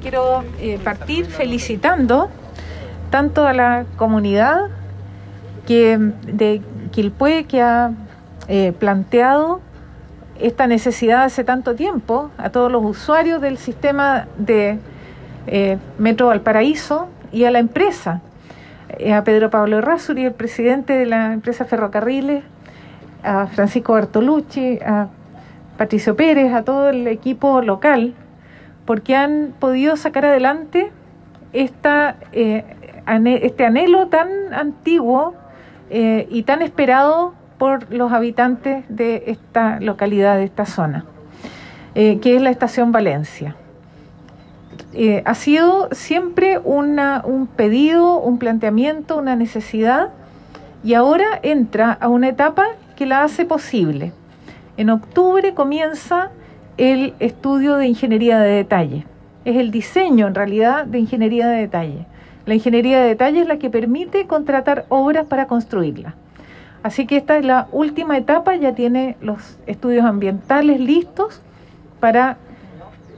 Quiero eh, partir felicitando tanto a la comunidad que, de Quilpué que ha eh, planteado esta necesidad hace tanto tiempo, a todos los usuarios del sistema de eh, Metro Valparaíso y a la empresa, a Pedro Pablo Errázuri, el presidente de la empresa Ferrocarriles, a Francisco Bartolucci, a Patricio Pérez, a todo el equipo local, porque han podido sacar adelante esta, eh, este anhelo tan antiguo eh, y tan esperado por los habitantes de esta localidad, de esta zona, eh, que es la estación Valencia. ha sido siempre una, un pedido, un planteamiento, una necesidad, y ahora entra a una etapa que la hace posible. En octubre comienza el estudio de ingeniería de detalle. Es el diseño, en realidad, de ingeniería de detalle. La ingeniería de detalle es la que permite contratar obras para construirla. Así que esta es la última etapa, ya tiene los estudios ambientales listos para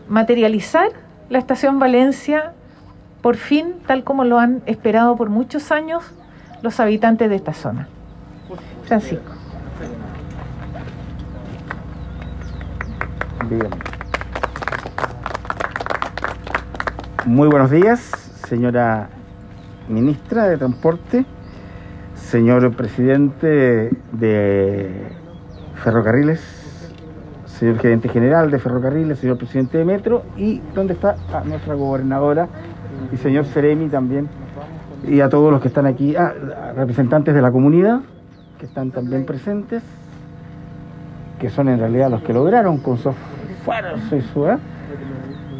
materializar la estación Valencia por fin, tal como lo han esperado por muchos años los habitantes de esta zona. Francisco. Muy buenos días, señora ministra de Transporte, señor presidente de Ferrocarriles, señor gerente general de Ferrocarriles, señor presidente de Metro y donde está nuestra gobernadora y señor Seremi también y a todos los que están aquí, ah, representantes de la comunidad que están también presentes, que son en realidad los que lograron con su esfuerzo ¿eh?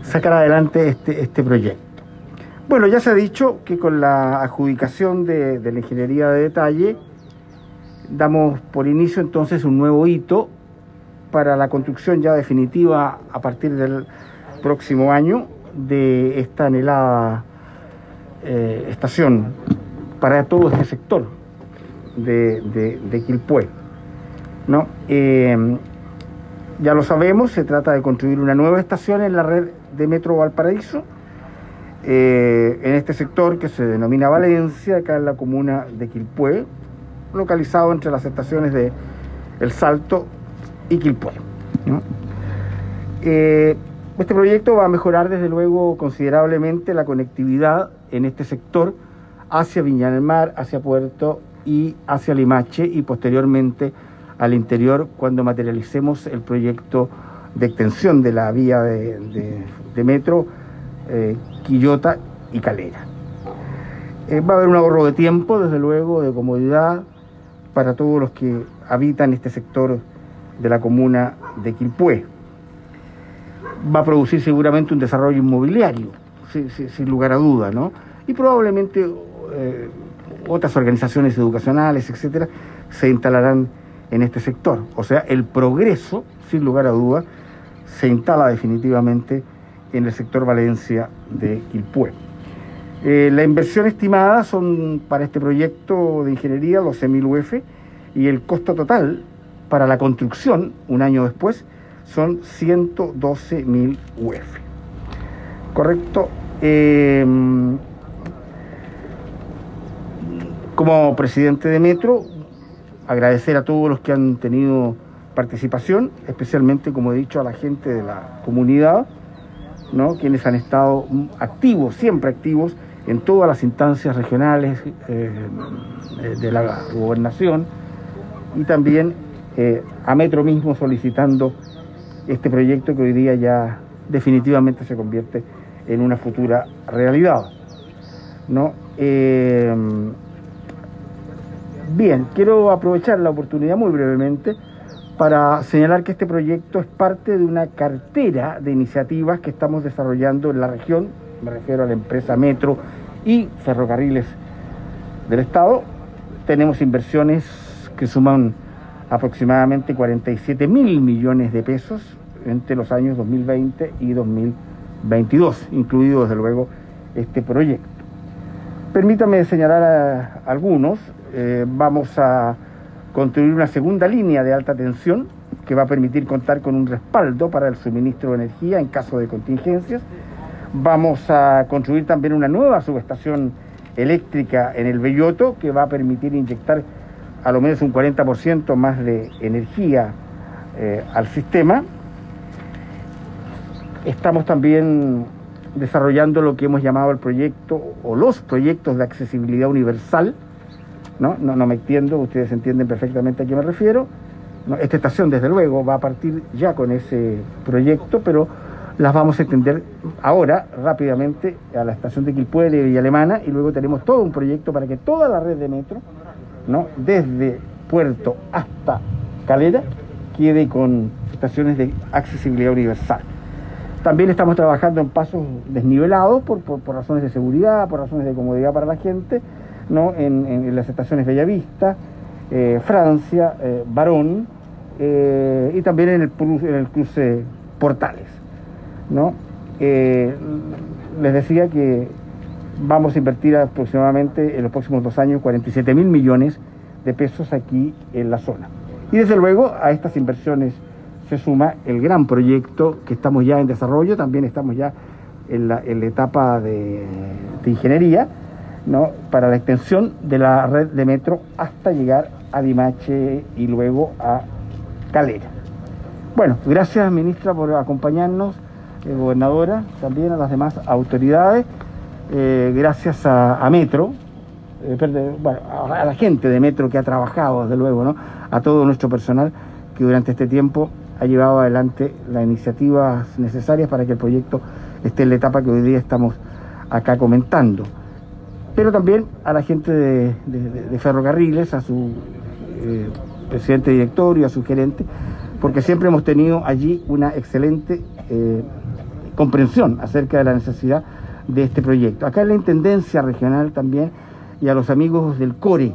sacar adelante este, este proyecto. Bueno, ya se ha dicho que con la adjudicación de, de la ingeniería de detalle damos por inicio entonces un nuevo hito para la construcción ya definitiva a partir del próximo año de esta anhelada eh, estación para todo este sector de, de, de Quilpué. ¿no? Eh, ya lo sabemos, se trata de construir una nueva estación en la red de Metro Valparaíso, eh, en este sector que se denomina Valencia, acá en la comuna de Quilpué, localizado entre las estaciones de El Salto y Quilpué. Eh, este proyecto va a mejorar desde luego considerablemente la conectividad en este sector hacia Viña del Mar, hacia Puerto y hacia Limache y posteriormente al interior cuando materialicemos el proyecto de extensión de la vía de, metro eh, Quillota y Calera. Eh, va a haber un ahorro de tiempo, desde luego, de comodidad para todos los que habitan este sector de la comuna de Quilpué. Va a producir seguramente un desarrollo inmobiliario, sin, lugar a duda, ¿no? Y probablemente eh, otras organizaciones educacionales, etcétera, se instalarán en este sector. O sea, el progreso, sin lugar a duda, se instala definitivamente en el sector Valencia de Quilpué. Eh, la inversión estimada son para este proyecto de ingeniería 12.000 UF y el costo total para la construcción, un año después, son 112.000 UF. ¿Correcto? Eh, como presidente de Metro, agradecer a todos los que han tenido participación, especialmente, como he dicho, a la gente de la comunidad, ¿no? quienes han estado activos, siempre activos, en todas las instancias regionales eh, de la gobernación y también eh, a Metro mismo solicitando este proyecto que hoy día ya definitivamente se convierte en una futura realidad. ¿no? Eh, Bien, quiero aprovechar la oportunidad muy brevemente para señalar que este proyecto es parte de una cartera de iniciativas que estamos desarrollando en la región, me refiero a la empresa Metro y Ferrocarriles del Estado. Tenemos inversiones que suman aproximadamente 47 mil millones de pesos entre los años 2020 y 2022, incluido desde luego este proyecto. Permítame señalar algunos. Eh, vamos a construir una segunda línea de alta tensión que va a permitir contar con un respaldo para el suministro de energía en caso de contingencias. Vamos a construir también una nueva subestación eléctrica en el Belloto que va a permitir inyectar a lo menos un 40% más de energía eh, al sistema. Estamos también desarrollando lo que hemos llamado el proyecto o los proyectos de accesibilidad universal. No, no, me entiendo, ustedes entienden perfectamente a qué me refiero esta estación, desde luego, va a partir ya con ese proyecto, pero las vamos a extender ahora rápidamente a la estación de Quilpuele y Villa Alemana y luego tenemos todo un proyecto para que toda la red de metro, ¿no? desde Puerto hasta Calera, quede con estaciones de accesibilidad universal. También estamos trabajando en pasos desnivelados por, razones de seguridad, por razones de comodidad para la gente, ¿no? en, las estaciones Bellavista, eh, Francia, eh, Barón, eh, y también en el, en el cruce Portales. ¿no? Eh, les decía que vamos a invertir aproximadamente en los próximos dos años 47 mil millones de pesos aquí en la zona. Y desde luego a estas inversiones se suma el gran proyecto que estamos ya en desarrollo, también estamos ya en la, etapa de, ingeniería, ¿no? para la extensión de la red de metro hasta llegar a Limache y luego a Calera. Bueno, gracias ministra por acompañarnos, eh, gobernadora, también a las demás autoridades, eh, gracias a, Metro, eh, bueno, a, la gente de Metro que ha trabajado, desde luego, ¿no? a todo nuestro personal que durante este tiempo ha llevado adelante las iniciativas necesarias para que el proyecto esté en la etapa que hoy día estamos acá comentando. Pero también a la gente de, ferrocarriles, a su presidente directorio, a su gerente, porque siempre hemos tenido allí una excelente eh, comprensión acerca de la necesidad de este proyecto. Acá en la Intendencia Regional también y a los amigos del CORE,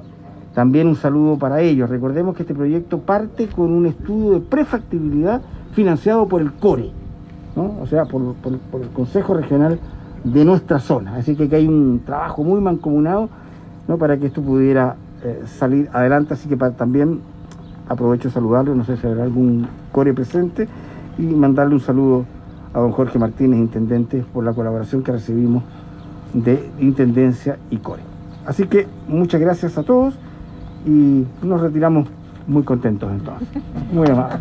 también un saludo para ellos. Recordemos que este proyecto parte con un estudio de prefactibilidad financiado por el CORE, o sea, por, el Consejo Regional de nuestra zona. Así que aquí hay un trabajo muy mancomunado ¿no? para que esto pudiera eh, salir adelante. Así que también aprovecho de saludarlo, no sé si habrá algún core presente, y mandarle un saludo a don Jorge Martínez, intendente, por la colaboración que recibimos de Intendencia y Core. Así que muchas gracias a todos y nos retiramos muy contentos entonces. Muy amable.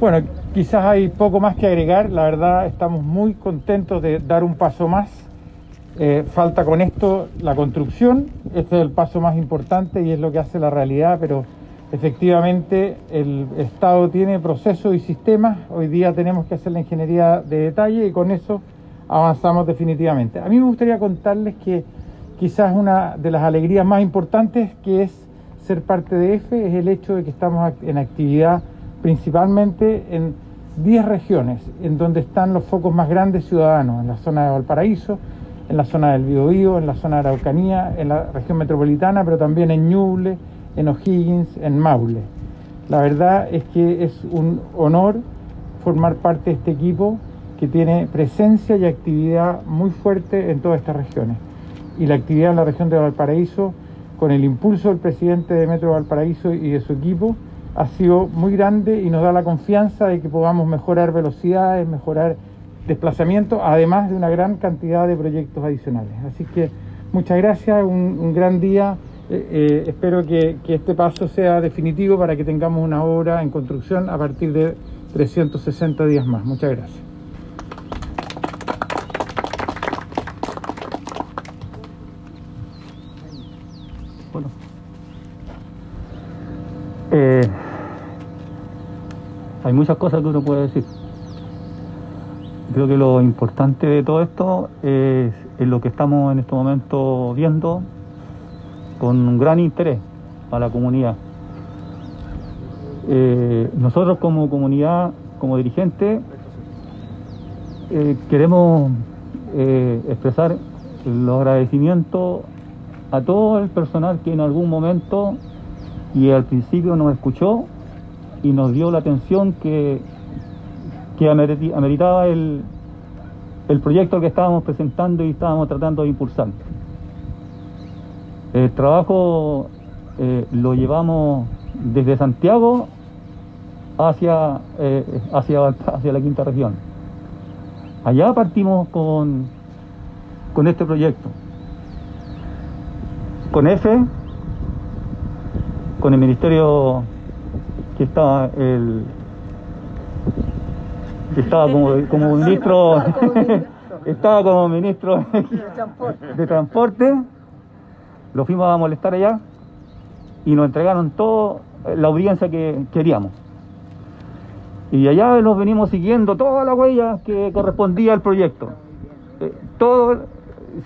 Bueno, quizás hay poco más que agregar, la verdad estamos muy contentos de dar un paso más eh, falta con esto la construcción, este es el paso más importante y es lo que hace la realidad, pero efectivamente el Estado tiene procesos y sistemas, hoy día tenemos que hacer la ingeniería de detalle y con eso avanzamos definitivamente. A mí me gustaría contarles que quizás una de las alegrías más importantes que es ser parte de EFE es el hecho de que estamos en actividad principalmente en 10 regiones, en donde están los focos más grandes ciudadanos, en la zona de Valparaíso, en la zona del Biobío, en la zona de Araucanía, en la región metropolitana, pero también en Ñuble, en O'Higgins, en Maule. La verdad es que es un honor formar parte de este equipo que tiene presencia y actividad muy fuerte en todas estas regiones. Y la actividad en la región de Valparaíso, con el impulso del presidente de Metro Valparaíso y de su equipo, ha sido muy grande y nos da la confianza de que podamos mejorar velocidades, mejorar desplazamiento, además de una gran cantidad de proyectos adicionales. Así que muchas gracias, un, gran día. Eh, eh, espero que, este paso sea definitivo para que tengamos una obra en construcción a partir de 360 días más. Muchas gracias. Eh, hay muchas cosas que uno puede decir. Creo que lo importante de todo esto es, lo que estamos en este momento viendo con un gran interés a la comunidad. Eh, nosotros como comunidad, como dirigente, eh, queremos expresar los agradecimientos a todo el personal que en algún momento y al principio nos escuchó y nos dio la atención que que ameritaba el, el proyecto que estábamos presentando y estábamos tratando de impulsar. El trabajo eh, lo llevamos desde Santiago hacia, eh, hacia, hacia la quinta región. Allá partimos con, con este proyecto. Con F, con el ministerio que estaba el estaba como, como ministro estaba como ministro de transporte. Lo fuimos a molestar allá y nos entregaron toda la audiencia que queríamos. Y allá nos venimos siguiendo toda la huella que correspondía al proyecto. Eh, todo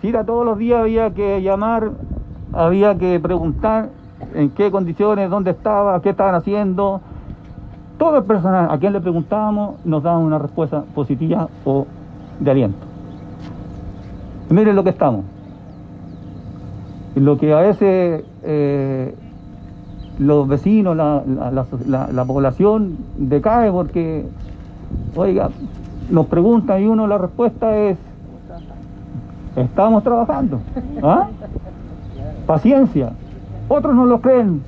si era todos los días había que llamar había que preguntar en qué condiciones, dónde estaba, qué estaban haciendo. Todo el personal a quien le preguntábamos nos daba una respuesta positiva o de aliento. Miren lo que estamos. Lo que a veces eh, los vecinos, la, población decae porque, oiga, nos preguntan y uno la respuesta es, estamos trabajando. ¿Ah? Paciencia. Otros no lo creen.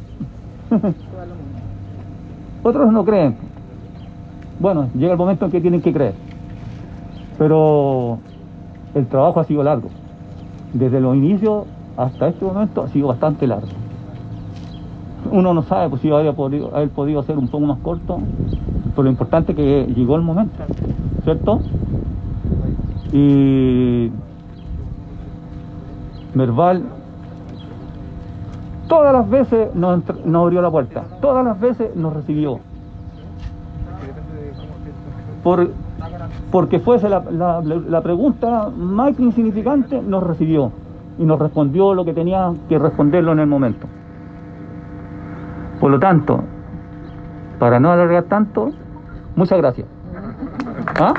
Otros no creen. Bueno, llega el momento en que tienen que creer. Pero el trabajo ha sido largo. Desde los inicios hasta este momento ha sido bastante largo. Uno no sabe pues, si habría podido, haber podido ser un poco más corto, pero lo importante es que llegó el momento, ¿cierto? Y Merval Todas las veces nos, abrió la puerta, todas las veces nos recibió. Por, porque fuese la, la, pregunta más insignificante, nos recibió y nos respondió lo que tenía que responderlo en el momento. Por lo tanto, para no alargar tanto, muchas gracias. ¿Ah?